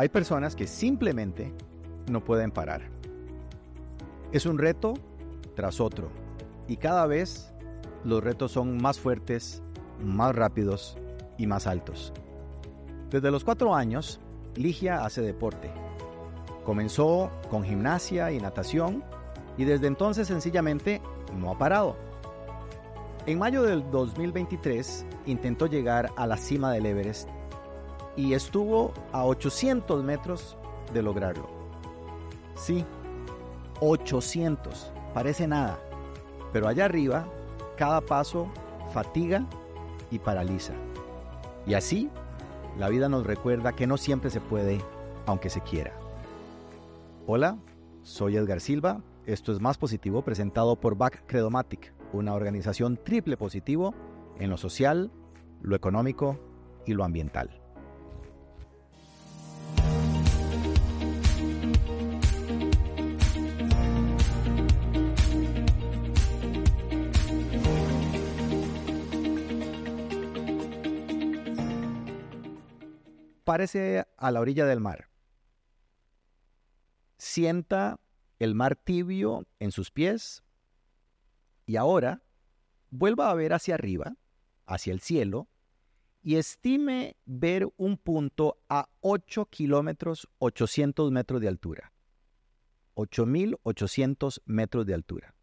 Hay personas que simplemente no pueden parar. Es un reto tras otro y cada vez los retos son más fuertes, más rápidos y más altos. Desde los cuatro años, Ligia hace deporte. Comenzó con gimnasia y natación y desde entonces sencillamente no ha parado. En mayo del 2023 intentó llegar a la cima del Everest y estuvo a 800 metros de lograrlo. Sí, 800, parece nada, pero allá arriba cada paso fatiga y paraliza. Y así, la vida nos recuerda que no siempre se puede, aunque se quiera. Hola, soy Edgar Silva, esto es Más Positivo presentado por Back Credomatic, una organización triple positivo en lo social, lo económico y lo ambiental. Párese a la orilla del mar. Sienta el mar tibio en sus pies y ahora vuelva a ver hacia arriba, hacia el cielo, y estime ver un punto a 8 kilómetros 800 metros de altura. 8.800 metros de altura.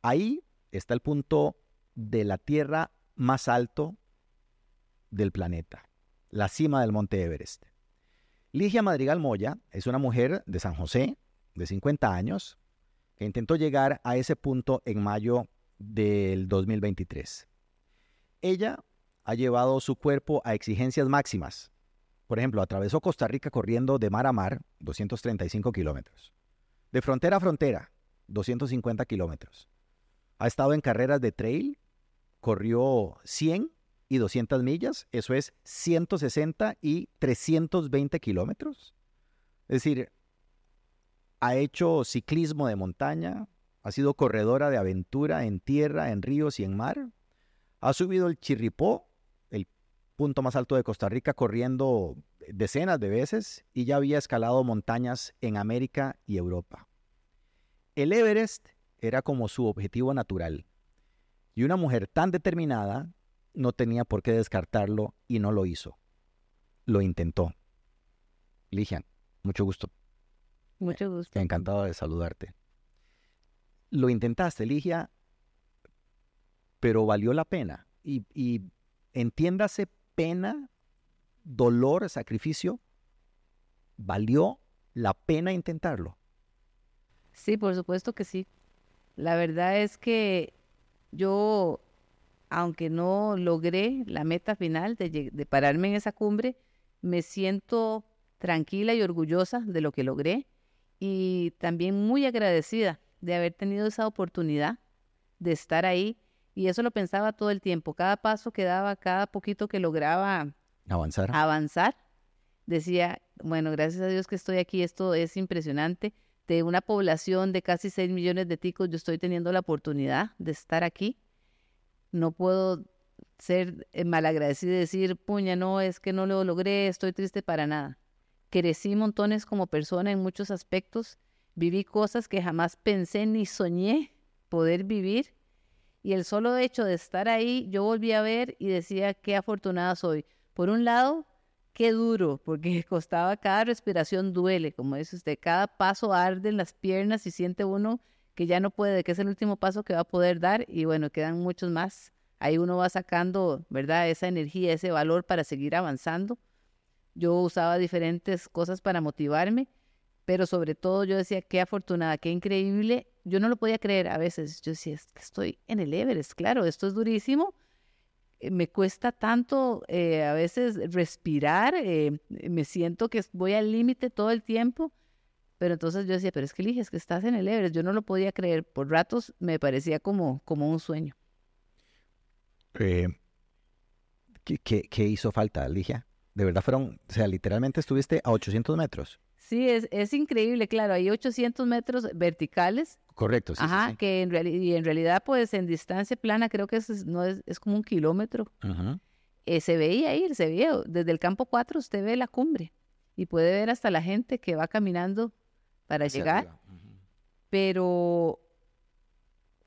Ahí está el punto de la Tierra más alto del planeta, la cima del Monte Everest. Ligia Madrigal Moya es una mujer de San José, de 50 años, que intentó llegar a ese punto en mayo del 2023. Ella ha llevado su cuerpo a exigencias máximas. Por ejemplo, atravesó Costa Rica corriendo de mar a mar, 235 kilómetros. De frontera a frontera, 250 kilómetros. Ha estado en carreras de trail, corrió 100 y 200 millas, eso es 160 y 320 kilómetros. Es decir, ha hecho ciclismo de montaña, ha sido corredora de aventura en tierra, en ríos y en mar. Ha subido el Chirripó, el punto más alto de Costa Rica, corriendo decenas de veces y ya había escalado montañas en América y Europa. El Everest era como su objetivo natural. Y una mujer tan determinada no tenía por qué descartarlo y no lo hizo. Lo intentó. Ligian, mucho gusto. Mucho gusto. Encantado de saludarte. Lo intentaste, Ligia, pero valió la pena. Y, y entiéndase pena, dolor, sacrificio. ¿Valió la pena intentarlo? Sí, por supuesto que sí. La verdad es que yo, aunque no logré la meta final de, de pararme en esa cumbre, me siento tranquila y orgullosa de lo que logré y también muy agradecida de haber tenido esa oportunidad de estar ahí. Y eso lo pensaba todo el tiempo. Cada paso que daba, cada poquito que lograba avanzar, avanzar decía, bueno, gracias a Dios que estoy aquí, esto es impresionante. De una población de casi 6 millones de ticos, yo estoy teniendo la oportunidad de estar aquí. No puedo ser eh, malagradecida y decir, puña, no, es que no lo logré, estoy triste para nada crecí montones como persona en muchos aspectos, viví cosas que jamás pensé ni soñé poder vivir. Y el solo hecho de estar ahí, yo volví a ver y decía qué afortunada soy. Por un lado, qué duro, porque costaba cada respiración duele, como dice usted, cada paso arde en las piernas y siente uno que ya no puede, que es el último paso que va a poder dar y bueno, quedan muchos más. Ahí uno va sacando, ¿verdad? Esa energía, ese valor para seguir avanzando. Yo usaba diferentes cosas para motivarme, pero sobre todo yo decía, qué afortunada, qué increíble. Yo no lo podía creer a veces. Yo decía, es que estoy en el Everest, claro, esto es durísimo. Eh, me cuesta tanto eh, a veces respirar, eh, me siento que voy al límite todo el tiempo. Pero entonces yo decía, pero es que eliges que estás en el Everest. Yo no lo podía creer. Por ratos me parecía como, como un sueño. ¿qué, qué, hizo falta, Ligia? de verdad fueron, o sea, literalmente estuviste a 800 metros. Sí, es, es increíble, claro, hay 800 metros verticales. Correcto, sí. Ajá, sí, que en, y en realidad, pues en distancia plana creo que es, no es, es como un kilómetro. Eh, se veía ir, se veía, desde el campo 4 usted ve la cumbre. y puede ver hasta la gente que va caminando para llegar. Pero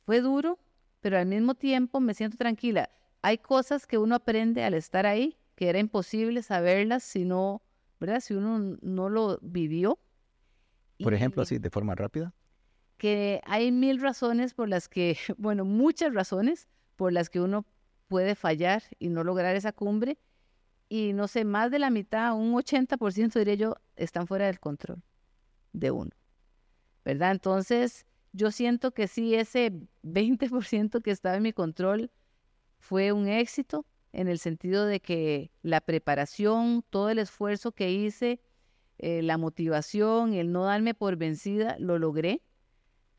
fue duro, pero al mismo tiempo me siento tranquila. Hay cosas que uno aprende al estar ahí, que era imposible saberlas si no, ¿verdad? Si uno no lo vivió. Por ejemplo, así, de forma rápida. Que hay mil razones por las que, bueno, muchas razones por las que uno puede fallar y no lograr esa cumbre y no sé, más de la mitad, un 80% diría yo, están fuera del control de uno, ¿verdad? Entonces, yo siento que sí, ese 20% que estaba en mi control fue un éxito en el sentido de que la preparación, todo el esfuerzo que hice, eh, la motivación, el no darme por vencida, lo logré.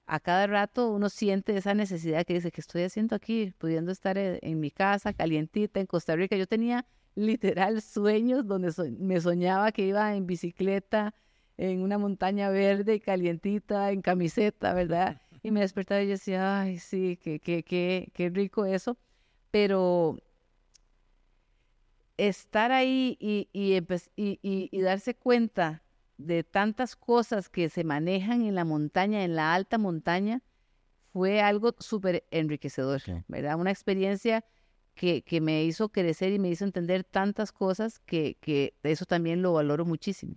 A cada rato uno siente esa necesidad que dice, que estoy haciendo aquí? Pudiendo estar en, en mi casa, calientita, en Costa Rica. Yo tenía literal sueños donde me soñaba que iba en bicicleta en una montaña verde y calientita, en camiseta, ¿verdad? Y me despertaba y decía, ay, sí, qué, qué, qué, qué rico eso. Pero estar ahí y, y, y, y, darse cuenta de tantas cosas que se manejan en la montaña, en la alta montaña, fue algo súper enriquecedor, ¿verdad? Una experiencia que, que, me hizo crecer y me hizo entender tantas cosas que, que eso también lo valoro muchísimo.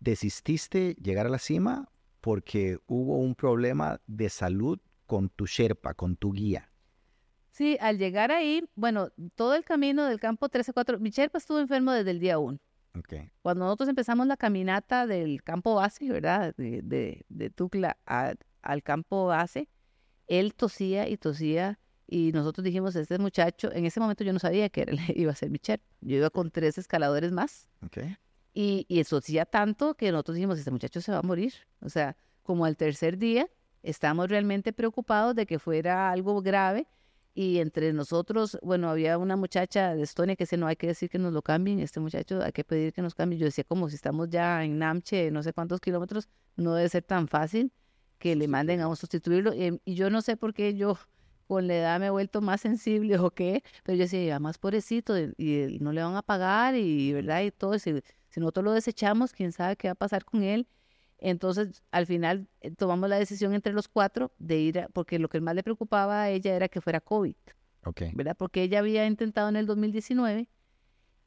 ¿Desististe llegar a la cima porque hubo un problema de salud con tu Sherpa, con tu guía? Sí, al llegar ahí, bueno, todo el camino del campo 13-4, mi Sherpa estuvo enfermo desde el día 1. Okay. Cuando nosotros empezamos la caminata del campo base, ¿verdad? De, de, de Tucla al campo base, él tosía y tosía y nosotros dijimos, este muchacho, en ese momento yo no sabía que era, iba a ser mi chef. Yo iba con tres escaladores más. Y, y eso hacía tanto que nosotros dijimos, este muchacho se va a morir. O sea, como al tercer día, estábamos realmente preocupados de que fuera algo grave. Y entre nosotros, bueno, había una muchacha de Estonia que decía, no hay que decir que nos lo cambien, este muchacho hay que pedir que nos cambien. Yo decía, como si estamos ya en Namche, no sé cuántos kilómetros, no debe ser tan fácil que le manden a un sustituirlo. Y, y yo no sé por qué yo con la edad me he vuelto más sensible o qué, pero yo decía, ya más pobrecito, y, no le van a pagar, y verdad, y todo, si, si nosotros lo desechamos, quién sabe qué va a pasar con él. Entonces, al final eh, tomamos la decisión entre los cuatro de ir, porque lo que más le preocupaba a ella era que fuera COVID. Okay. ¿Verdad? Porque ella había intentado en el 2019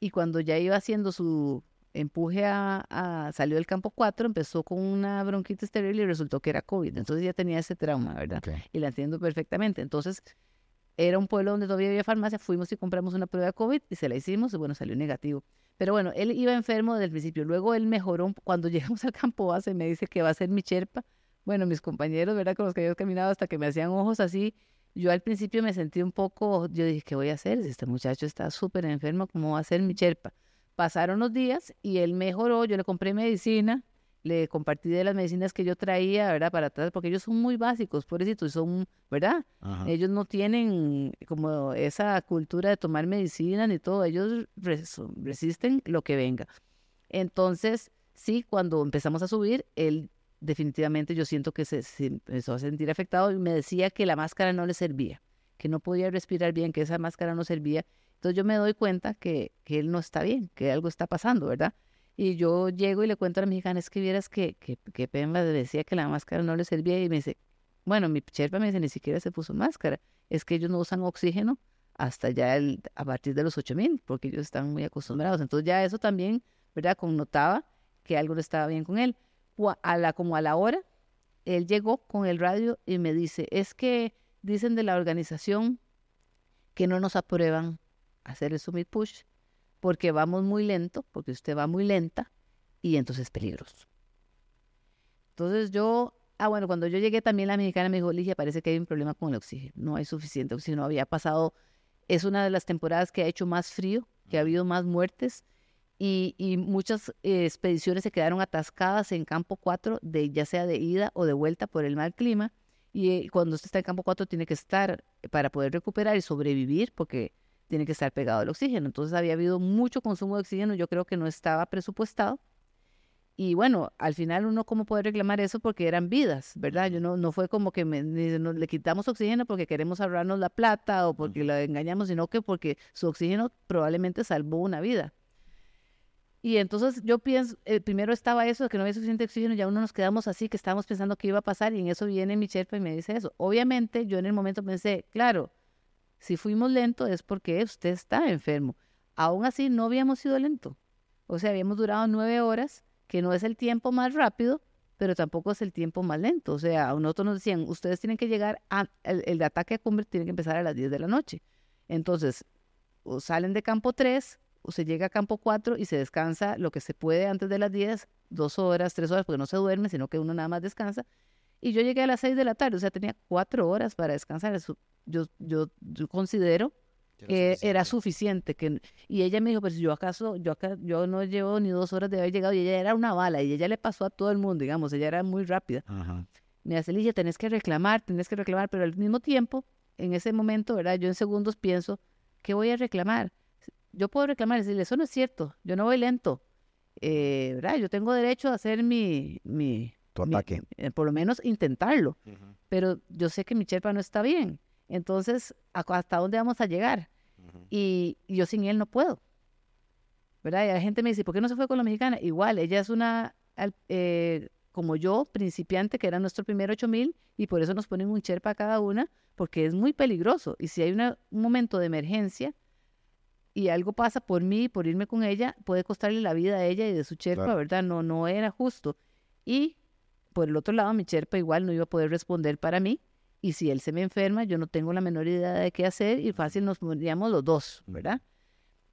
y cuando ya iba haciendo su empuje a, salió del campo 4, empezó con una bronquitis terrible y resultó que era COVID. Entonces ya tenía ese trauma, ¿verdad? Y la entiendo perfectamente. Entonces, era un pueblo donde todavía había farmacia, fuimos y compramos una prueba de COVID y se la hicimos y bueno, salió negativo. Pero bueno, él iba enfermo desde el principio. Luego él mejoró. Cuando llegamos al campo base, me dice que va a ser mi cherpa. Bueno, mis compañeros, ¿verdad? Con los que había caminado hasta que me hacían ojos así. Yo al principio me sentí un poco, yo dije, ¿qué voy a hacer? Este muchacho está súper enfermo, ¿cómo va a ser mi cherpa? Pasaron los días y él mejoró, yo le compré medicina, le compartí de las medicinas que yo traía, ¿verdad? Para atrás, porque ellos son muy básicos, pobrecitos, son, ¿verdad? Ellos no tienen como esa cultura de tomar medicina ni todo, ellos resisten lo que venga. Entonces, sí, cuando empezamos a subir, él definitivamente yo siento que se, se, empezó a sentir afectado y me decía que la máscara no le servía, que no podía respirar bien, que esa máscara no servía entonces yo me doy cuenta que, que él no está bien, que algo está pasando, ¿verdad? Y yo llego y le cuento a la mexicana, es que vieras que, que, que Pemba decía que la máscara no le servía y me dice, bueno, mi cherpa me dice, ni siquiera se puso máscara, es que ellos no usan oxígeno hasta ya el, a partir de los 8000, porque ellos están muy acostumbrados. Entonces ya eso también, ¿verdad? Connotaba que algo no estaba bien con él. A la, como a la hora, él llegó con el radio y me dice, es que dicen de la organización que no nos aprueban hacer el summit push porque vamos muy lento, porque usted va muy lenta y entonces es peligroso. Entonces yo, ah bueno, cuando yo llegué también la mexicana me dijo, Ligia, parece que hay un problema con el oxígeno, no hay suficiente oxígeno, había pasado, es una de las temporadas que ha hecho más frío, que ha habido más muertes y, y muchas eh, expediciones se quedaron atascadas en campo 4, de, ya sea de ida o de vuelta por el mal clima. Y eh, cuando usted está en campo 4 tiene que estar para poder recuperar y sobrevivir, porque tiene que estar pegado al oxígeno. Entonces había habido mucho consumo de oxígeno, yo creo que no estaba presupuestado. Y bueno, al final uno cómo puede reclamar eso porque eran vidas, ¿verdad? Yo no, no fue como que me, nos, le quitamos oxígeno porque queremos ahorrarnos la plata o porque la engañamos, sino que porque su oxígeno probablemente salvó una vida. Y entonces yo pienso, eh, primero estaba eso, que no había suficiente oxígeno, ya uno nos quedamos así, que estábamos pensando que iba a pasar, y en eso viene mi Sherpa y me dice eso. Obviamente, yo en el momento pensé, claro, si fuimos lentos es porque usted está enfermo. Aún así, no habíamos sido lentos. O sea, habíamos durado nueve horas, que no es el tiempo más rápido, pero tampoco es el tiempo más lento. O sea, a nosotros nos decían, ustedes tienen que llegar, a, el, el ataque a cumbre tiene que empezar a las 10 de la noche. Entonces, o salen de campo 3, o se llega a campo 4 y se descansa lo que se puede antes de las 10, dos horas, tres horas, porque no se duerme, sino que uno nada más descansa. Y yo llegué a las 6 de la tarde, o sea, tenía cuatro horas para descansar. Yo, yo, yo considero que era suficiente. Que, y ella me dijo, pues yo acaso, yo acá, yo no llevo ni dos horas de haber llegado y ella era una bala y ella le pasó a todo el mundo, digamos, ella era muy rápida. Me hace, Lidia, tenés que reclamar, tenés que reclamar, pero al mismo tiempo, en ese momento, ¿verdad? Yo en segundos pienso, ¿qué voy a reclamar? yo puedo reclamar y decirle, eso no es cierto, yo no voy lento, eh, ¿verdad? Yo tengo derecho a hacer mi... mi tu ataque. Eh, por lo menos intentarlo, pero yo sé que mi chepa no está bien, entonces, ¿hasta dónde vamos a llegar? y, yo sin él no puedo, ¿verdad? Y la gente me dice, ¿por qué no se fue con la mexicana? Igual, ella es una, eh, como yo, principiante, que era nuestro primer 8000, y por eso nos ponen un cherpa a cada una, porque es muy peligroso. Y si hay un momento de emergencia, y algo pasa por mí, por irme con ella, puede costarle la vida a ella y de su cherpa, ¿verdad? No, no era justo. Y por el otro lado, mi cherpa igual no iba a poder responder para mí. Y si él se me enferma, yo no tengo la menor idea de qué hacer y fácil nos moriríamos los dos, ¿verdad?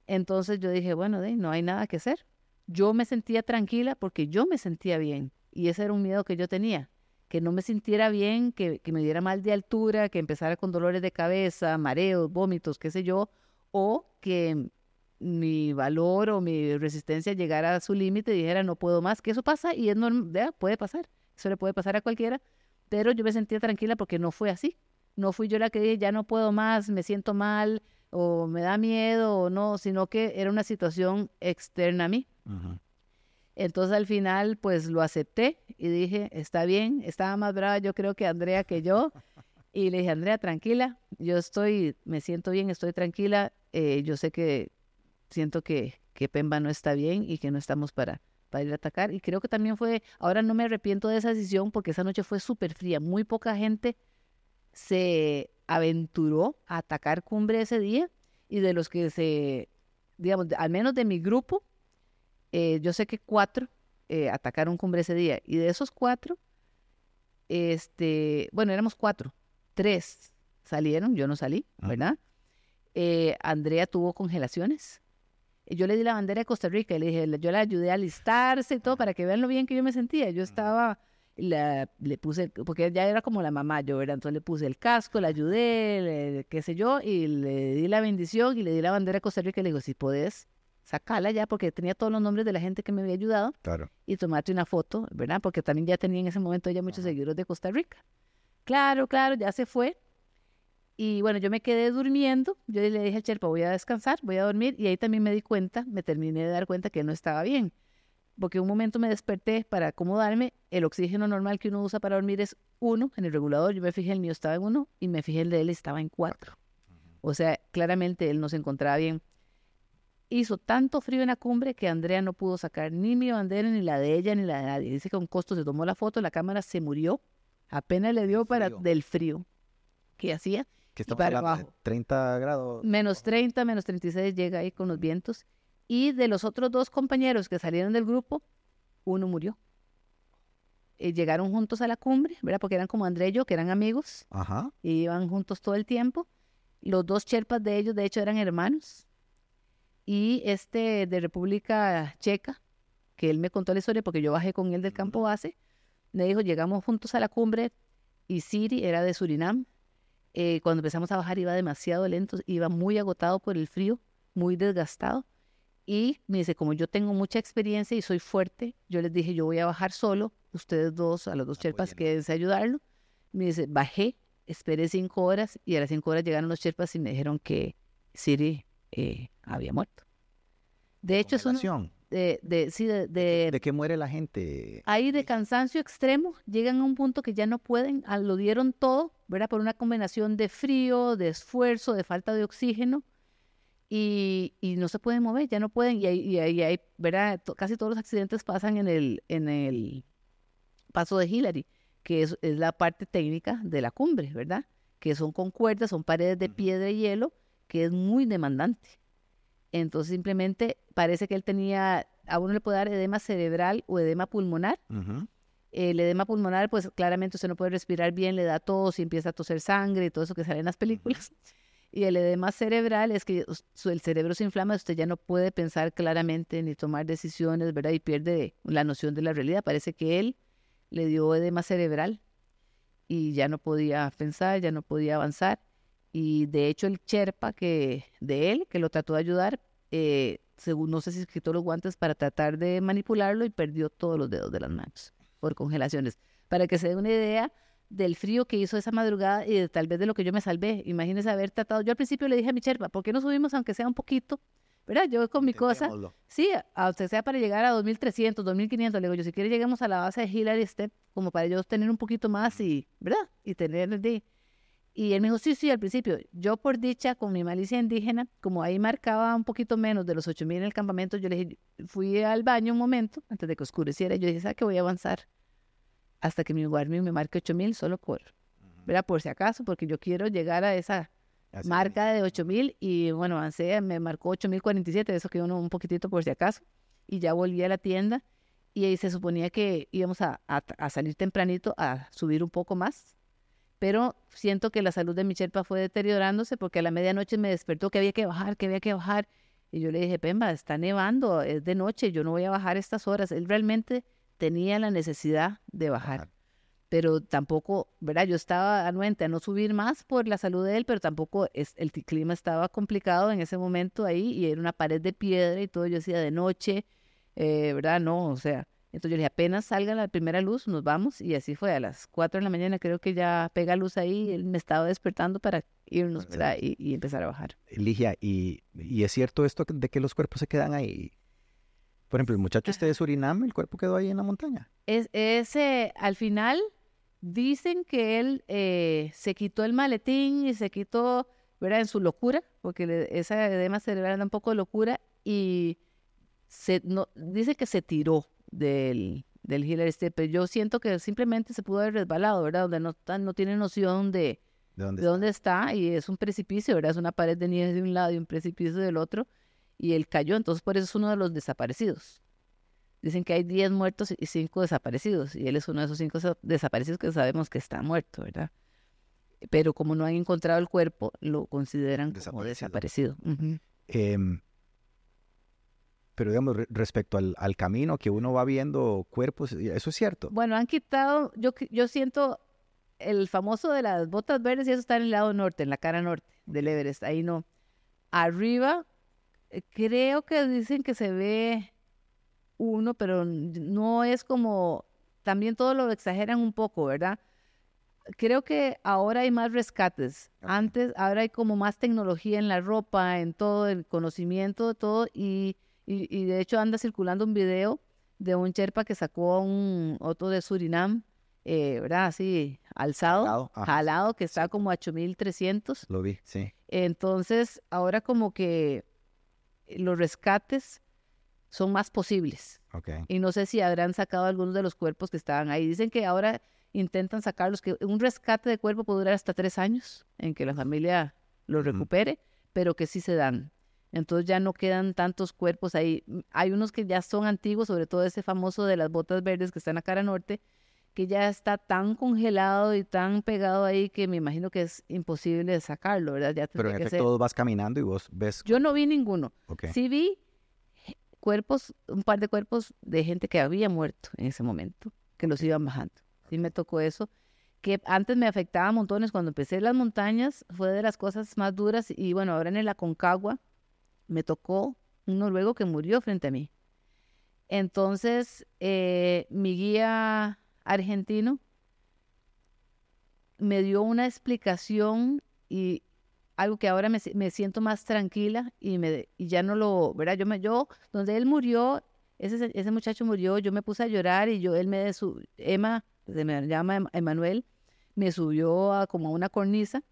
Entonces yo dije, bueno, de, no hay nada que hacer. Yo me sentía tranquila porque yo me sentía bien. Y ese era un miedo que yo tenía, que no me sintiera bien, que, que me diera mal de altura, que empezara con dolores de cabeza, mareos, vómitos, qué sé yo, o que mi valor o mi resistencia llegara a su límite y dijera no puedo más, que eso pasa y es normal, puede pasar, eso le puede pasar a cualquiera, pero yo me sentía tranquila porque no fue así, no fui yo la que dije ya no puedo más, me siento mal o me da miedo o no, sino que era una situación externa a mí. Entonces al final pues lo acepté y dije, está bien, estaba más brava yo creo que Andrea que yo. Y le dije, Andrea, tranquila, yo estoy, me siento bien, estoy tranquila, eh, yo sé que siento que, que Pemba no está bien y que no estamos para, para ir a atacar. Y creo que también fue, ahora no me arrepiento de esa decisión porque esa noche fue súper fría, muy poca gente se aventuró a atacar cumbre ese día y de los que se, digamos, al menos de mi grupo, eh, yo sé que cuatro eh, atacaron cumbre ese día y de esos cuatro, este, bueno, éramos cuatro, tres salieron, yo no salí, ah. ¿verdad? Eh, Andrea tuvo congelaciones. Yo le di la bandera de Costa Rica y le dije, yo la ayudé a alistarse y todo para que vean lo bien que yo me sentía. Yo estaba, le puse, porque ya era como la mamá, yo, ¿verdad? Entonces le puse el casco, la ayudé, qué sé yo, y le di la bendición y le di la bandera de Costa Rica y le digo, si podés, sacala ya, porque tenía todos los nombres de la gente que me había ayudado. Claro. Y tomate una foto, ¿verdad? Porque también ya tenía en ese momento ya muchos seguidores de Costa Rica. Claro, claro, ya se fue. Y bueno, yo me quedé durmiendo. Yo le dije al Cherpa, voy a descansar, voy a dormir. Y ahí también me di cuenta, me terminé de dar cuenta que no estaba bien. Porque un momento me desperté para acomodarme. El oxígeno normal que uno usa para dormir es uno en el regulador. Yo me fijé, el mío estaba en uno y me fijé, el de él estaba en cuatro. O sea, claramente él no se encontraba bien. Hizo tanto frío en la cumbre que Andrea no pudo sacar ni mi bandera, ni la de ella, ni la de nadie. Dice que con costo se tomó la foto, la cámara se murió Apenas le dio para del frío que hacía. Que está para abajo. 30 grados. Menos 30, menos 36 llega ahí con los vientos. Y de los otros dos compañeros que salieron del grupo, uno murió. Eh, llegaron juntos a la cumbre, ¿verdad? Porque eran como André y yo, que eran amigos. Ajá. Y iban juntos todo el tiempo. Los dos cherpas de ellos, de hecho, eran hermanos. Y este de República Checa, que él me contó la historia porque yo bajé con él del campo base, me dijo, llegamos juntos a la cumbre y Siri era de Surinam. Eh, cuando empezamos a bajar iba demasiado lento, iba muy agotado por el frío, muy desgastado. Y me dice, como yo tengo mucha experiencia y soy fuerte, yo les dije, yo voy a bajar solo, ustedes dos, a los dos cherpas, quédense a ayudarlo. Me dice, bajé, esperé cinco horas y a las cinco horas llegaron los cherpas y me dijeron que Siri eh, había muerto. De hecho, es una, de, de, sí, de, de, que muere la gente. Ahí de cansancio extremo, llegan a un punto que ya no pueden, ah, lo dieron todo, ¿verdad? Por una combinación de frío, de esfuerzo, de falta de oxígeno. y, y no se pueden mover, ya no pueden, y ahí, y hay, ¿verdad? casi todos los accidentes pasan en el, en el paso de Hillary, que es, es la parte técnica de la cumbre, ¿verdad? Que son con cuerdas, son paredes de piedra y hielo, que es muy demandante. Entonces simplemente parece que él tenía, a uno le puede dar edema cerebral o edema pulmonar. El edema pulmonar, pues claramente usted no puede respirar bien, le da tos y empieza a toser sangre y todo eso que sale en las películas. Y el edema cerebral es que el cerebro se inflama, usted ya no puede pensar claramente ni tomar decisiones, ¿verdad? Y pierde la noción de la realidad. Parece que él le dio edema cerebral y ya no podía pensar, ya no podía avanzar. Y de hecho el Sherpa que, de él, que lo trató de ayudar, eh, según no sé si quitó los guantes para tratar de manipularlo y perdió todos los dedos de las manos por congelaciones. Para que se dé una idea del frío que hizo esa madrugada y tal vez de lo que yo me salvé. Imagínese haber tratado. Yo al principio le dije a mi Sherpa, ¿por qué no subimos aunque sea un poquito? ¿Verdad? Yo con mi cosa, sí, aunque sea para llegar a 2300, 2500, le digo yo, si quiere lleguemos a la base de Hillary Step, como para yo tener un poquito más y, ¿verdad? Y tener de, y él me dijo, sí, sí, al principio, yo por dicha, con mi malicia indígena, como ahí marcaba un poquito menos de los 8.000 en el campamento, yo le dije, fui al baño un momento, antes de que oscureciera, y yo dije, ¿sabes qué voy a avanzar? Hasta que mi guardia me marque 8.000 solo por, ¿verdad? Por si acaso, porque yo quiero llegar a esa marca de 8.000 y bueno, avancé, me marcó 8.047, eso que uno un poquitito por si acaso, y ya volví a la tienda y ahí se suponía que íbamos a, a salir tempranito a subir un poco más pero siento que la salud de mi Sherpa fue deteriorándose porque a la medianoche me despertó que había que bajar, que había que bajar. Y yo le dije, Pemba, está nevando, es de noche, yo no voy a bajar estas horas. Él realmente tenía la necesidad de bajar. Pero tampoco, ¿verdad? Yo estaba anuente a no subir más por la salud de él, pero tampoco es, el clima estaba complicado en ese momento ahí y era una pared de piedra y todo. Yo decía de noche, eh, ¿verdad? No, o sea, entonces yo le dije, apenas salga la primera luz, nos vamos. Y así fue, a las 4 de la mañana creo que ya pega luz ahí. Él me estaba despertando para irnos y, empezar a bajar. Ligia, ¿y, ¿y, es cierto esto de que los cuerpos se quedan ahí? Por ejemplo, el muchacho este de Surinam, el cuerpo quedó ahí en la montaña. Es, ese, al final dicen que él eh, se quitó el maletín y se quitó, ¿verdad? En su locura, porque esa edema cerebral da un poco de locura y se, no, dice que se tiró del, del Hillary Step. Yo siento que simplemente se pudo haber resbalado, ¿verdad? Donde no, no tiene noción de, ¿De, dónde, está? y es un precipicio, ¿verdad? Es una pared de nieve de un lado y un precipicio del otro y él cayó, entonces por eso es uno de los desaparecidos. Dicen que hay 10 muertos y 5 desaparecidos y él es uno de esos 5 desaparecidos que sabemos que está muerto, ¿verdad? Pero como no han encontrado el cuerpo, lo consideran como desaparecido. Pero digamos, respecto al, al, camino que uno va viendo cuerpos, ¿eso es cierto? Bueno, han quitado, yo, yo siento el famoso de las botas verdes y eso está en el lado norte, en la cara norte del Everest, ahí no. Arriba, eh, creo que dicen que se ve uno, pero no es como, también todo lo exageran un poco, ¿verdad? Creo que ahora hay más rescates. Antes, ahora hay como más tecnología en la ropa, en todo el conocimiento de todo y y, de hecho anda circulando un video de un Sherpa que sacó un otro de Surinam, eh, ¿verdad? Así, alzado, jalado, que está como a 8300. Lo vi, sí. Entonces, ahora como que los rescates son más posibles. Okay. Y no sé si habrán sacado algunos de los cuerpos que estaban ahí. Dicen que ahora intentan sacarlos, que un rescate de cuerpo puede durar hasta tres años en que la familia lo recupere, pero que sí se dan. Entonces ya no quedan tantos cuerpos ahí. Mm, hay unos que ya son antiguos, sobre todo ese famoso de las botas verdes que está en la cara norte, que ya está tan congelado y tan pegado ahí que me imagino que es imposible sacarlo, ¿verdad? Ya Pero en efecto vas caminando y vos ves... Yo no vi ninguno. Sí vi cuerpos, un par de cuerpos de gente que había muerto en ese momento, que los iban bajando. Sí me tocó eso que antes me afectaba montones cuando empecé las montañas, fue de las cosas más duras y bueno, ahora en el Aconcagua, me tocó un noruego que murió frente a mí. Entonces, eh, mi guía argentino me dio una explicación y algo que ahora me, siento más tranquila y, me, y ya no lo, ¿verdad? Yo, me, yo, donde él murió, ese, ese muchacho murió, yo me puse a llorar y yo, él me, su, Emma, se me llama Emanuel, me subió a como a una cornisa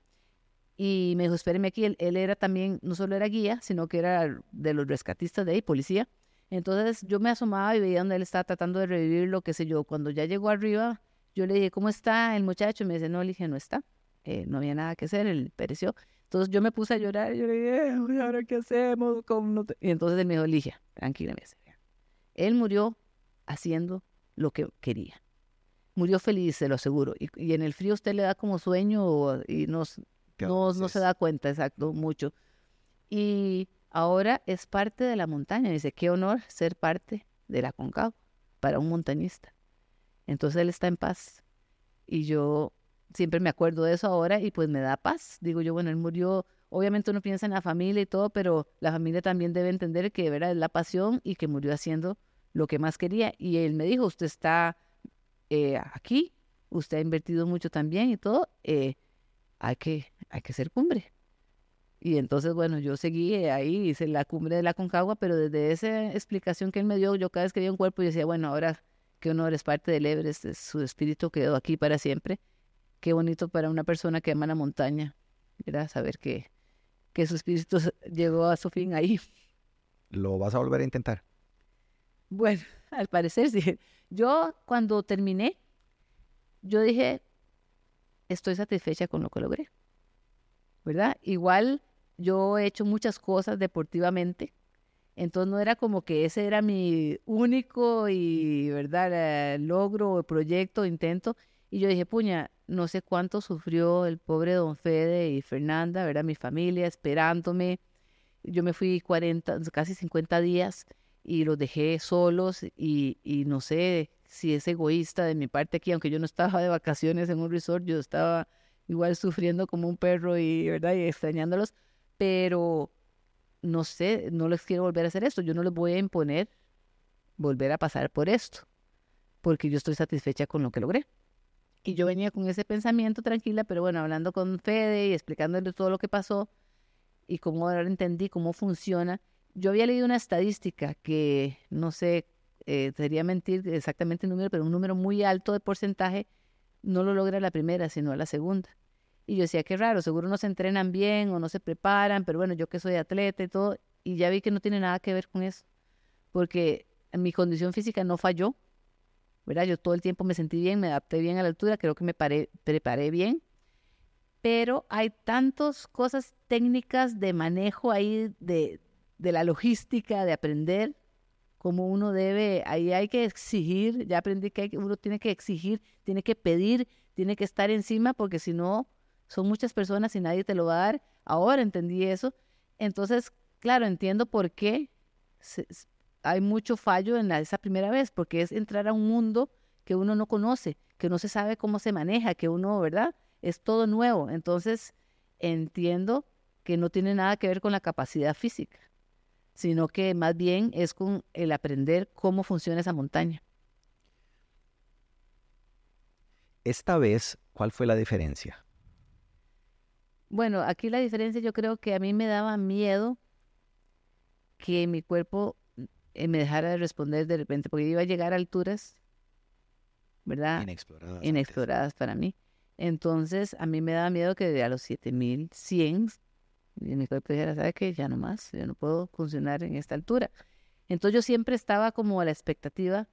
Y me dijo, espéreme aquí, él, era también, no solo era guía, sino que era de los rescatistas de ahí, policía. Entonces yo me asomaba y veía donde él estaba tratando de revivir lo que sé yo. Cuando ya llegó arriba, yo le dije, ¿cómo está el muchacho? Y me dice, no, le dije, no está. Eh, no había nada que hacer, él pereció. Entonces yo me puse a llorar, y yo le dije, ¿ahora qué hacemos? Y entonces él me dijo, Ligia, tranquila, me Él murió haciendo lo que quería. Murió feliz, se lo aseguro. Y, y en el frío usted le da como sueño y no, no, no se da cuenta, exacto, mucho. Y ahora es parte de la montaña. Dice, qué honor ser parte de la Concagua para un montañista. Entonces él está en paz. Y yo siempre me acuerdo de eso ahora y pues me da paz. Digo yo, bueno, él murió, obviamente uno piensa en la familia y todo, pero la familia también debe entender que ¿verdad? es la pasión y que murió haciendo lo que más quería. Y él me dijo, usted está eh, aquí, usted ha invertido mucho también y todo, eh, hay, que, hay que ser cumbre. Y entonces, bueno, yo seguí ahí, hice la cumbre de la Concagua, pero desde esa explicación que él me dio, yo cada vez que veía un cuerpo, yo decía, bueno, ahora que honor es parte del Everest, su espíritu quedó aquí para siempre qué bonito para una persona que ama la montaña, era saber que, que su espíritu llegó a su fin ahí. ¿Lo vas a volver a intentar? Bueno, al parecer sí. Yo cuando terminé, yo dije, estoy satisfecha con lo que logré, ¿verdad? Igual yo he hecho muchas cosas deportivamente, entonces no era como que ese era mi único y, ¿verdad? Logro, proyecto, intento. Y yo dije, puña, no sé cuánto sufrió el pobre don Fede y Fernanda, ¿verdad? Mi familia esperándome. Yo me fui 40, casi 50 días y los dejé solos y, y no sé si es egoísta de mi parte aquí, aunque yo no estaba de vacaciones en un resort, yo estaba igual sufriendo como un perro y, ¿verdad? y extrañándolos, pero no sé, no les quiero volver a hacer esto, yo no les voy a imponer volver a pasar por esto, porque yo estoy satisfecha con lo que logré. Y yo venía con ese pensamiento tranquila, pero bueno, hablando con Fede y explicándole todo lo que pasó y cómo ahora entendí cómo funciona. Yo había leído una estadística que no sé, eh, sería mentir exactamente el número, pero un número muy alto de porcentaje no lo logra la primera, sino la segunda. Y yo decía, qué raro, seguro no se entrenan bien o no se preparan, pero bueno, yo que soy atleta y todo, y ya vi que no tiene nada que ver con eso, porque mi condición física no falló, yo todo el tiempo me sentí bien, me adapté bien a la altura, creo que me preparé bien, pero hay tantas cosas técnicas de manejo ahí de, de la logística, de aprender como uno debe, ahí hay que exigir, ya aprendí que uno tiene que exigir, tiene que pedir, tiene que estar encima, porque si no, son muchas personas y nadie te lo va a dar. Ahora entendí eso. Entonces, claro, entiendo por qué hay mucho fallo en esa primera vez, porque es entrar a un mundo que uno no conoce, que no se sabe cómo se maneja, que uno, ¿verdad? Es todo nuevo. Entonces, entiendo que no tiene nada que ver con la capacidad física, sino que más bien es con el aprender cómo funciona esa montaña. Esta vez, ¿cuál fue la diferencia? Bueno, aquí la diferencia yo creo que a mí me daba miedo que mi cuerpo eh, me dejara de responder de repente, porque iba a llegar a alturas, ¿verdad? Inexploradas. Inexploradas para mí. Entonces, a mí me daba miedo que a los 7100, y mi cuerpo dijera, ¿sabe qué? Ya no más, yo no puedo funcionar en esta altura. Entonces, yo siempre estaba como a la expectativa,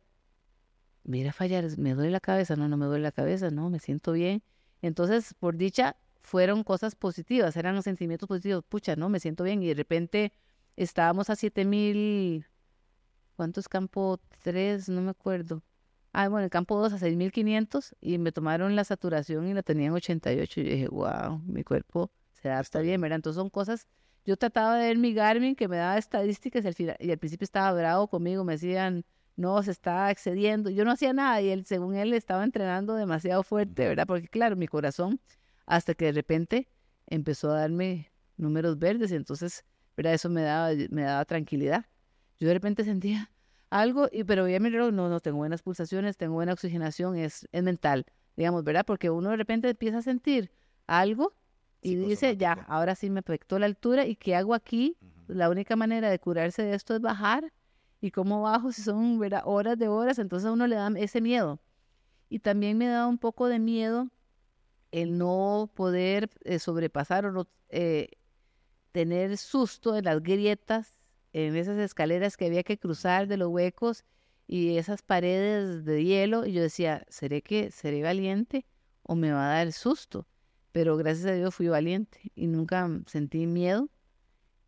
mira, fallar, me duele la cabeza, no, no me duele la cabeza, no, me siento bien. Entonces, por dicha, fueron cosas positivas, eran sentimientos positivos, pucha, no, me siento bien, y de repente estábamos a 7000 ¿cuántos campo 3? No me acuerdo. Ah, bueno, el campo 2 a 6500 y me tomaron la saturación y la tenían 88 y yo dije, wow, mi cuerpo se adapta bien, ¿verdad? Entonces son cosas, yo trataba de ver mi Garmin que me daba estadísticas y al, final, y al principio estaba bravo conmigo, me decían, no, se está excediendo, yo no hacía nada y él, según él, estaba entrenando demasiado fuerte, ¿verdad? Porque claro, mi corazón, hasta que de repente empezó a darme números verdes y entonces, ¿verdad? Eso me daba, me daba tranquilidad. Yo de repente sentía algo, y, pero ya mi no, no tengo buenas pulsaciones, tengo buena oxigenación, es, es mental, digamos, ¿verdad? Porque uno de repente empieza a sentir algo y dice, ya, ahora sí me afectó la altura y ¿qué hago aquí? La única manera de curarse de esto es bajar. ¿Y cómo bajo si son horas de horas? Entonces a uno le da ese miedo. Y también me da un poco de miedo el no poder eh, sobrepasar o no eh, tener susto en las grietas, en esas escaleras que había que cruzar de los huecos y esas paredes de hielo. Y yo decía, ¿seré que seré valiente o me va a dar susto? Pero gracias a Dios fui valiente y nunca sentí miedo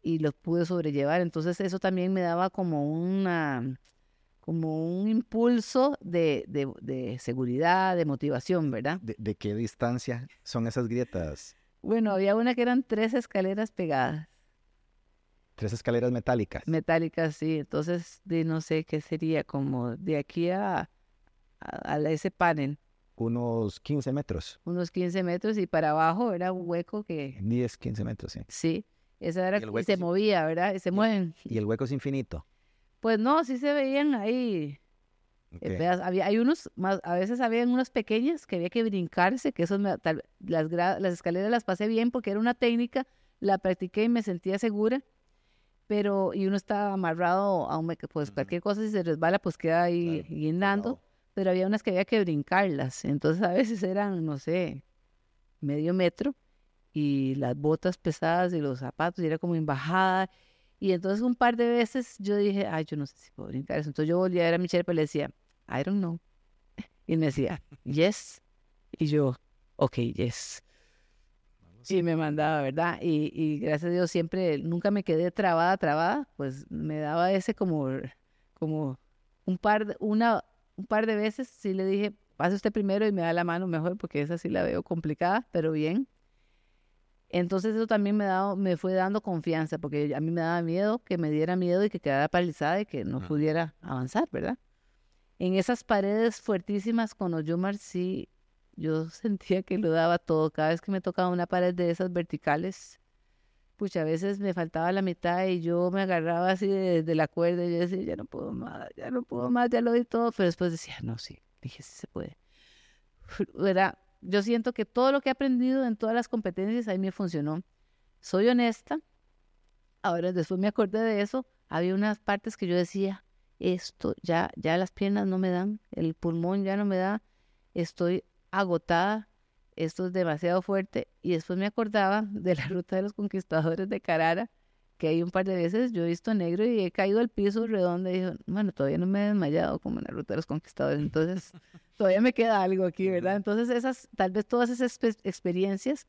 y lo pude sobrellevar. Entonces eso también me daba como una como un impulso de, de, seguridad, de motivación, ¿verdad? ¿De, qué distancia son esas grietas? Bueno, había una que eran tres escaleras pegadas. Tres escaleras metálicas. Metálicas, sí. Entonces, de no sé qué sería, como de aquí a, a, ese panel. Unos 15 metros. Unos 15 metros y para abajo era un hueco que... 10, 15 metros, sí. Sí, esa era y, se movía, ¿verdad? Y se mueven. Y el hueco es infinito. Pues no, sí se veían ahí. Eh, había, hay unos, más, a veces habían unas pequeñas que había que brincarse, que esos las, las escaleras las pasé bien porque era una técnica, la practiqué y me sentía segura, pero y uno estaba amarrado a un, pues cualquier cosa si se resbala pues queda ahí guindando, pero había unas que había que brincarlas, entonces a veces eran, no sé, medio metro y las botas pesadas y los zapatos y era como en bajada y entonces un par de veces yo dije, ay, yo no sé si puedo brincar eso. Entonces yo volví a ver a Michelle y le decía, I don't know. Y me decía, yes. Y yo, ok, yes. Y me mandaba, ¿verdad? Y, y gracias a Dios siempre, nunca me quedé trabada, trabada, pues me daba ese como, como un par, una, un par de veces sí le dije, pase usted primero y me da la mano mejor porque esa sí la veo complicada, pero bien. Entonces eso también me, dado, me fue dando confianza, porque a mí me daba miedo que me diera miedo y que quedara paralizada y que no pudiera avanzar, ¿verdad? En esas paredes fuertísimas con los Yumar sí, yo sentía que lo daba todo. Cada vez que me tocaba una pared de esas verticales, pues a veces me faltaba la mitad y yo me agarraba así de, la cuerda y yo decía, ya no puedo más, ya no puedo más, ya lo di todo, pero después decía, no, sí, dije, sí se puede. Era yo siento que todo lo que he aprendido en todas las competencias ahí me funcionó. Soy honesta. Ahora, después me acordé de eso. Había unas partes que yo decía, esto ya, ya las piernas no me dan, el pulmón ya no me da, estoy agotada, esto es demasiado fuerte. Y después me acordaba de la ruta de los conquistadores de Carara, que hay un par de veces yo he visto negro y he caído al piso redondo y digo, bueno, todavía no me he desmayado como en la ruta de los conquistadores, entonces todavía me queda algo aquí, ¿verdad? Entonces esas, tal vez todas esas experiencias,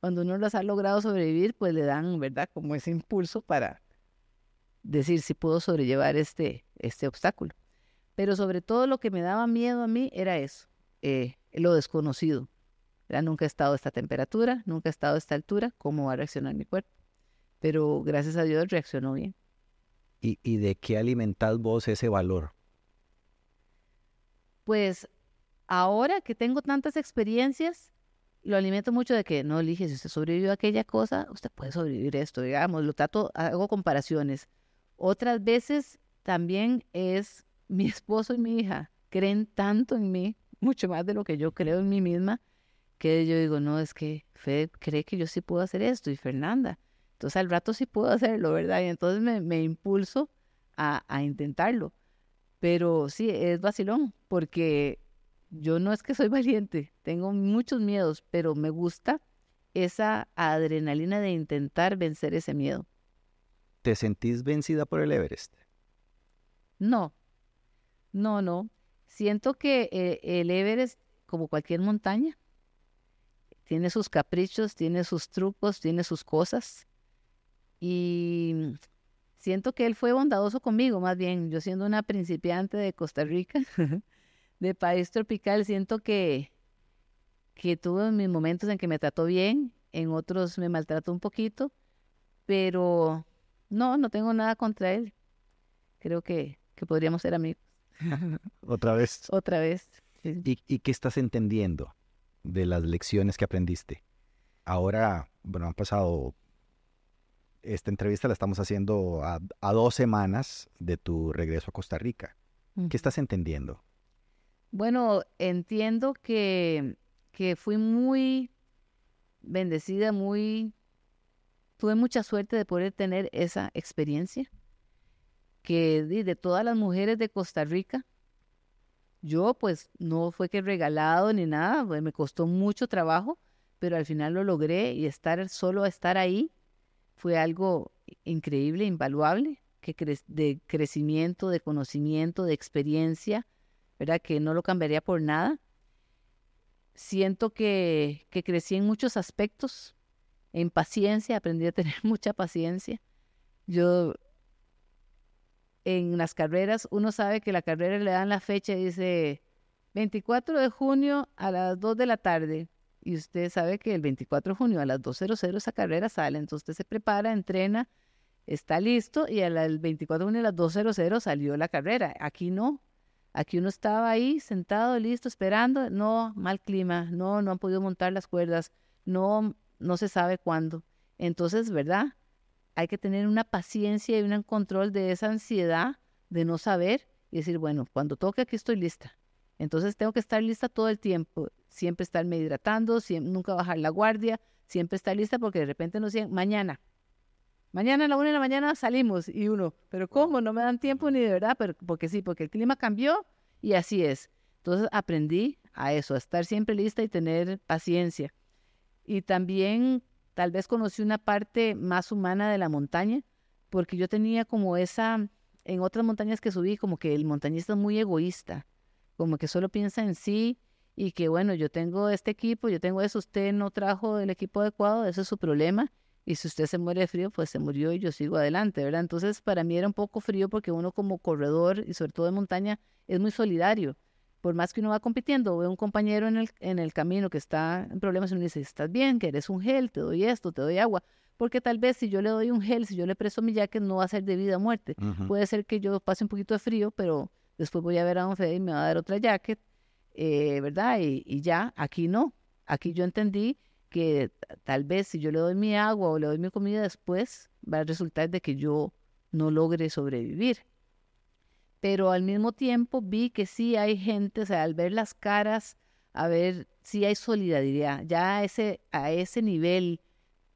cuando uno las ha logrado sobrevivir, pues le dan, ¿verdad? Como ese impulso para decir si puedo sobrellevar este, este obstáculo. Pero sobre todo lo que me daba miedo a mí era eso, eh, lo desconocido. Nunca he estado a esta temperatura, nunca he estado a esta altura, ¿cómo va a reaccionar mi cuerpo? pero gracias a Dios reaccionó bien. ¿Y, de qué alimentás vos ese valor? Pues ahora que tengo tantas experiencias, lo alimento mucho de que, no, elige, si usted sobrevivió a aquella cosa, usted puede sobrevivir esto, digamos, lo trato, hago comparaciones. Otras veces también es mi esposo y mi hija creen tanto en mí, mucho más de lo que yo creo en mí misma, que yo digo, no, es que Fede cree que yo sí puedo hacer esto y Fernanda, entonces al rato sí puedo hacerlo, ¿verdad? Y entonces me, impulso a, intentarlo. Pero sí, es vacilón, porque yo no es que soy valiente, tengo muchos miedos, pero me gusta esa adrenalina de intentar vencer ese miedo. ¿Te sentís vencida por el Everest? No, no, no. Siento que eh, el Everest, como cualquier montaña, tiene sus caprichos, tiene sus trucos, tiene sus cosas. Y siento que él fue bondadoso conmigo, más bien, yo siendo una principiante de Costa Rica, de país tropical, siento que, que tuve mis momentos en que me trató bien, en otros me maltrató un poquito, pero no, no tengo nada contra él. Creo que, que podríamos ser amigos. Otra vez. Otra vez. ¿Y, ¿Y qué estás entendiendo de las lecciones que aprendiste? Ahora, bueno, han pasado esta entrevista la estamos haciendo a, dos semanas de tu regreso a Costa Rica. ¿Qué estás entendiendo? Bueno, entiendo que, que fui muy bendecida, muy... Tuve mucha suerte de poder tener esa experiencia. Que de, de todas las mujeres de Costa Rica, yo pues no fue que regalado ni nada, pues, me costó mucho trabajo, pero al final lo logré y estar solo estar ahí fue algo increíble, invaluable, que de crecimiento, de conocimiento, de experiencia, ¿verdad? Que no lo cambiaría por nada. Siento que, que crecí en muchos aspectos, en paciencia, aprendí a tener mucha paciencia. Yo en las carreras, uno sabe que la carrera le dan la fecha y dice 24 de junio a las 2 de la tarde. Y usted sabe que el 24 de junio a las 2.00 esa carrera sale. Entonces usted se prepara, entrena, está listo y al 24 de junio a las 2.00 salió la carrera. Aquí no. Aquí uno estaba ahí sentado, listo, esperando. No, mal clima. No, no han podido montar las cuerdas. No, no se sabe cuándo. Entonces, ¿verdad? Hay que tener una paciencia y un control de esa ansiedad de no saber y decir, bueno, cuando toque aquí estoy lista. Entonces tengo que estar lista todo el tiempo, siempre estarme hidratando, siempre, nunca bajar la guardia, siempre estar lista porque de repente nos dicen, mañana, mañana a la una de la mañana salimos y uno, pero ¿cómo? No me dan tiempo ni de verdad, pero porque sí, porque el clima cambió y así es. Entonces aprendí a eso, a estar siempre lista y tener paciencia. Y también Tal vez conocí una parte más humana de la montaña, porque yo tenía como esa, en otras montañas que subí, como que el montañista es muy egoísta, como que solo piensa en sí y que bueno, yo tengo este equipo, yo tengo eso, usted no trajo el equipo adecuado, ese es su problema. Y si usted se muere de frío, pues se murió y yo sigo adelante, ¿verdad? Entonces, para mí era un poco frío porque uno como corredor y sobre todo de montaña es muy solidario por más que uno va compitiendo, ve un compañero en el, en el camino que está en problemas y uno dice, estás bien, que eres un gel, te doy esto, te doy agua, porque tal vez si yo le doy un gel, si yo le presto mi jacket, no va a ser de vida o muerte. Puede ser que yo pase un poquito de frío, pero después voy a ver a don Fede y me va a dar otra jacket, eh, ¿verdad? Y, y ya, aquí no. Aquí yo entendí que tal vez si yo le doy mi agua o le doy mi comida después, va a resultar de que yo no logre sobrevivir pero al mismo tiempo vi que sí hay gente, o sea, al ver las caras, a ver si hay solidaridad, ya a ese, a ese nivel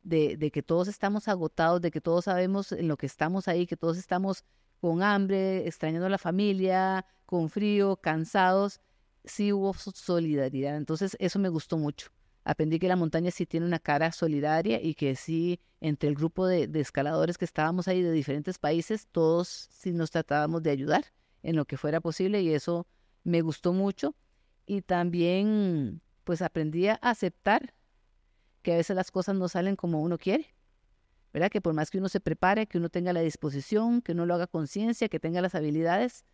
de, de, que todos estamos agotados, de que todos sabemos en lo que estamos ahí, que todos estamos con hambre, extrañando a la familia, con frío, cansados, sí hubo solidaridad. Entonces eso me gustó mucho. Aprendí que la montaña sí tiene una cara solidaria y que sí, entre el grupo de, escaladores que estábamos ahí de diferentes países, todos sí nos tratábamos de ayudar en lo que fuera posible y eso me gustó mucho. Y también, pues aprendí a aceptar que a veces las cosas no salen como uno quiere, ¿verdad? Que por más que uno se prepare, que uno tenga la disposición, que uno lo haga conciencia, que tenga las habilidades,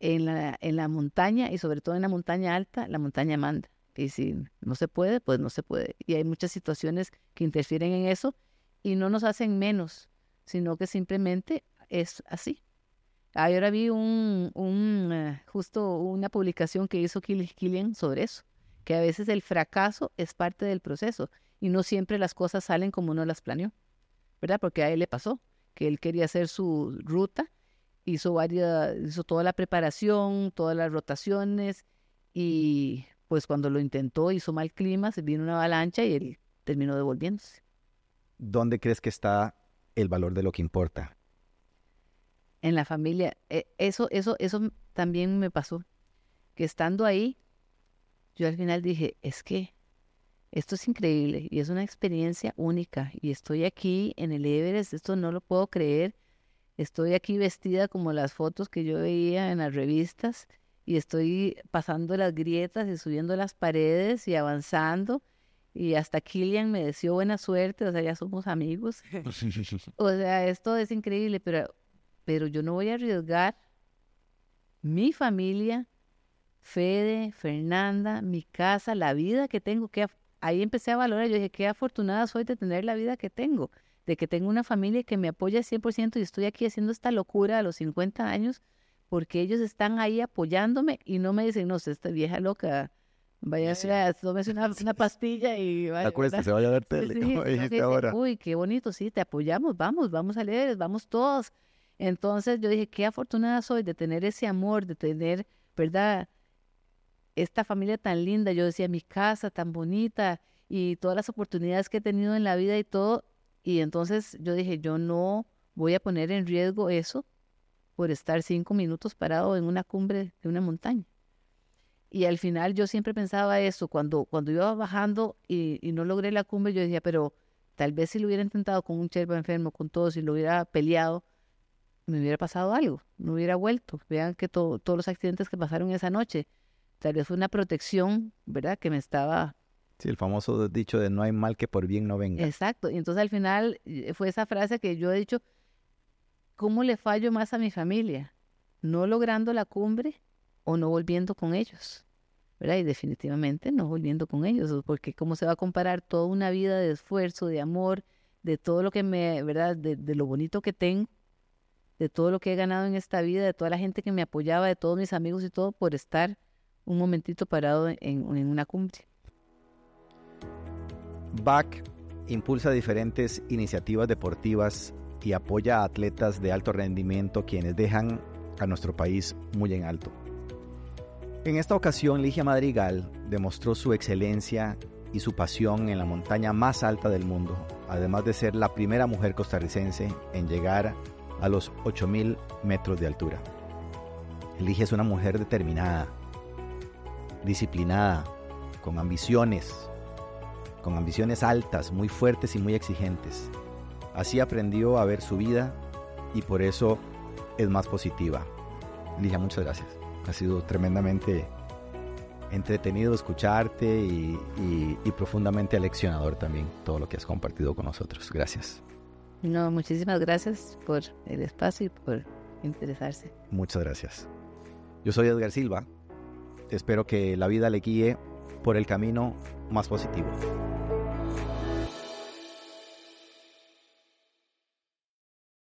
en la, en la montaña y sobre todo en la montaña alta, la montaña manda. Y si no se puede, pues no se puede. Y hay muchas situaciones que interfieren en eso y no nos hacen menos, sino que simplemente es así. Ahora vi un, un eh, justo una publicación que hizo Killian sobre eso, que a veces el fracaso es parte del proceso y no siempre las cosas salen como uno las planeó, ¿verdad? Porque a él le pasó que él quería hacer su ruta, hizo varias, hizo toda la preparación, todas las rotaciones y pues cuando lo intentó hizo mal clima, se vino una avalancha y él terminó devolviéndose. ¿Dónde crees que está el valor de lo que importa? En la familia. E, eso, eso, eso también me pasó. Que estando ahí, yo al final dije, es que esto es increíble y es una experiencia única. Y estoy aquí en el Everest, esto no lo puedo creer. Estoy aquí vestida como las fotos que yo veía en las revistas y estoy pasando las grietas y subiendo las paredes y avanzando. Y hasta Killian me deseó buena suerte, o sea, ya somos amigos. o sea, esto es increíble, pero, pero yo no voy a arriesgar mi familia, Fede, Fernanda, mi casa, la vida que tengo. Que ahí empecé a valorar, yo dije, qué afortunada soy de tener la vida que tengo, de que tengo una familia que me apoya 100% y estoy aquí haciendo esta locura a los 50 años porque ellos están ahí apoyándome y no me dicen, no sé, esta vieja loca, vaya a tómese una, una, pastilla y vaya. Acuérdate, se vaya a ver tele, sí, ahora. Uy, qué bonito, sí, te apoyamos, vamos, vamos a leer, vamos todos. Entonces yo dije, qué afortunada soy de tener ese amor, de tener, ¿verdad? Esta familia tan linda, yo decía, mi casa tan bonita y todas las oportunidades que he tenido en la vida y todo. Y entonces yo dije, yo no voy a poner en riesgo eso por estar cinco minutos parado en una cumbre de una montaña. Y al final yo siempre pensaba eso, cuando, cuando iba bajando y, y no logré la cumbre, yo decía, pero tal vez si lo hubiera intentado con un cherpa enfermo, con todo, si lo hubiera peleado, me hubiera pasado algo, no hubiera vuelto. Vean que todos los accidentes que pasaron esa noche, tal vez fue una protección, ¿verdad? Que me estaba... Sí, el famoso dicho de no hay mal que por bien no venga. Exacto, y entonces al final eh, fue esa frase que yo he dicho, ¿cómo le fallo más a mi familia? ¿No logrando la cumbre o no volviendo con ellos? ¿verdad? Y definitivamente no volviendo con ellos, porque cómo se va a comparar toda una vida de esfuerzo, de amor, de todo lo que me, ¿verdad? De, lo bonito que tengo, de todo lo que he ganado en esta vida, de toda la gente que me apoyaba, de todos mis amigos y todo, por estar un momentito parado en, en una cumbre. BAC impulsa diferentes iniciativas deportivas y apoya a atletas de alto rendimiento quienes dejan a nuestro país muy en alto. En esta ocasión, Ligia Madrigal demostró su excelencia y su pasión en la montaña más alta del mundo, además de ser la primera mujer costarricense en llegar a los 8.000 metros de altura. Ligia es una mujer determinada, disciplinada, con ambiciones, con ambiciones altas, muy fuertes y muy exigentes. Así aprendió a ver su vida y por eso es más positiva. Ligia, muchas gracias. Ha sido tremendamente entretenido escucharte y, profundamente aleccionador también todo lo que has compartido con nosotros. Gracias. No, muchísimas gracias por el espacio y por interesarse. Muchas gracias. Yo soy Edgar Silva. Espero que la vida le guíe por el camino más positivo.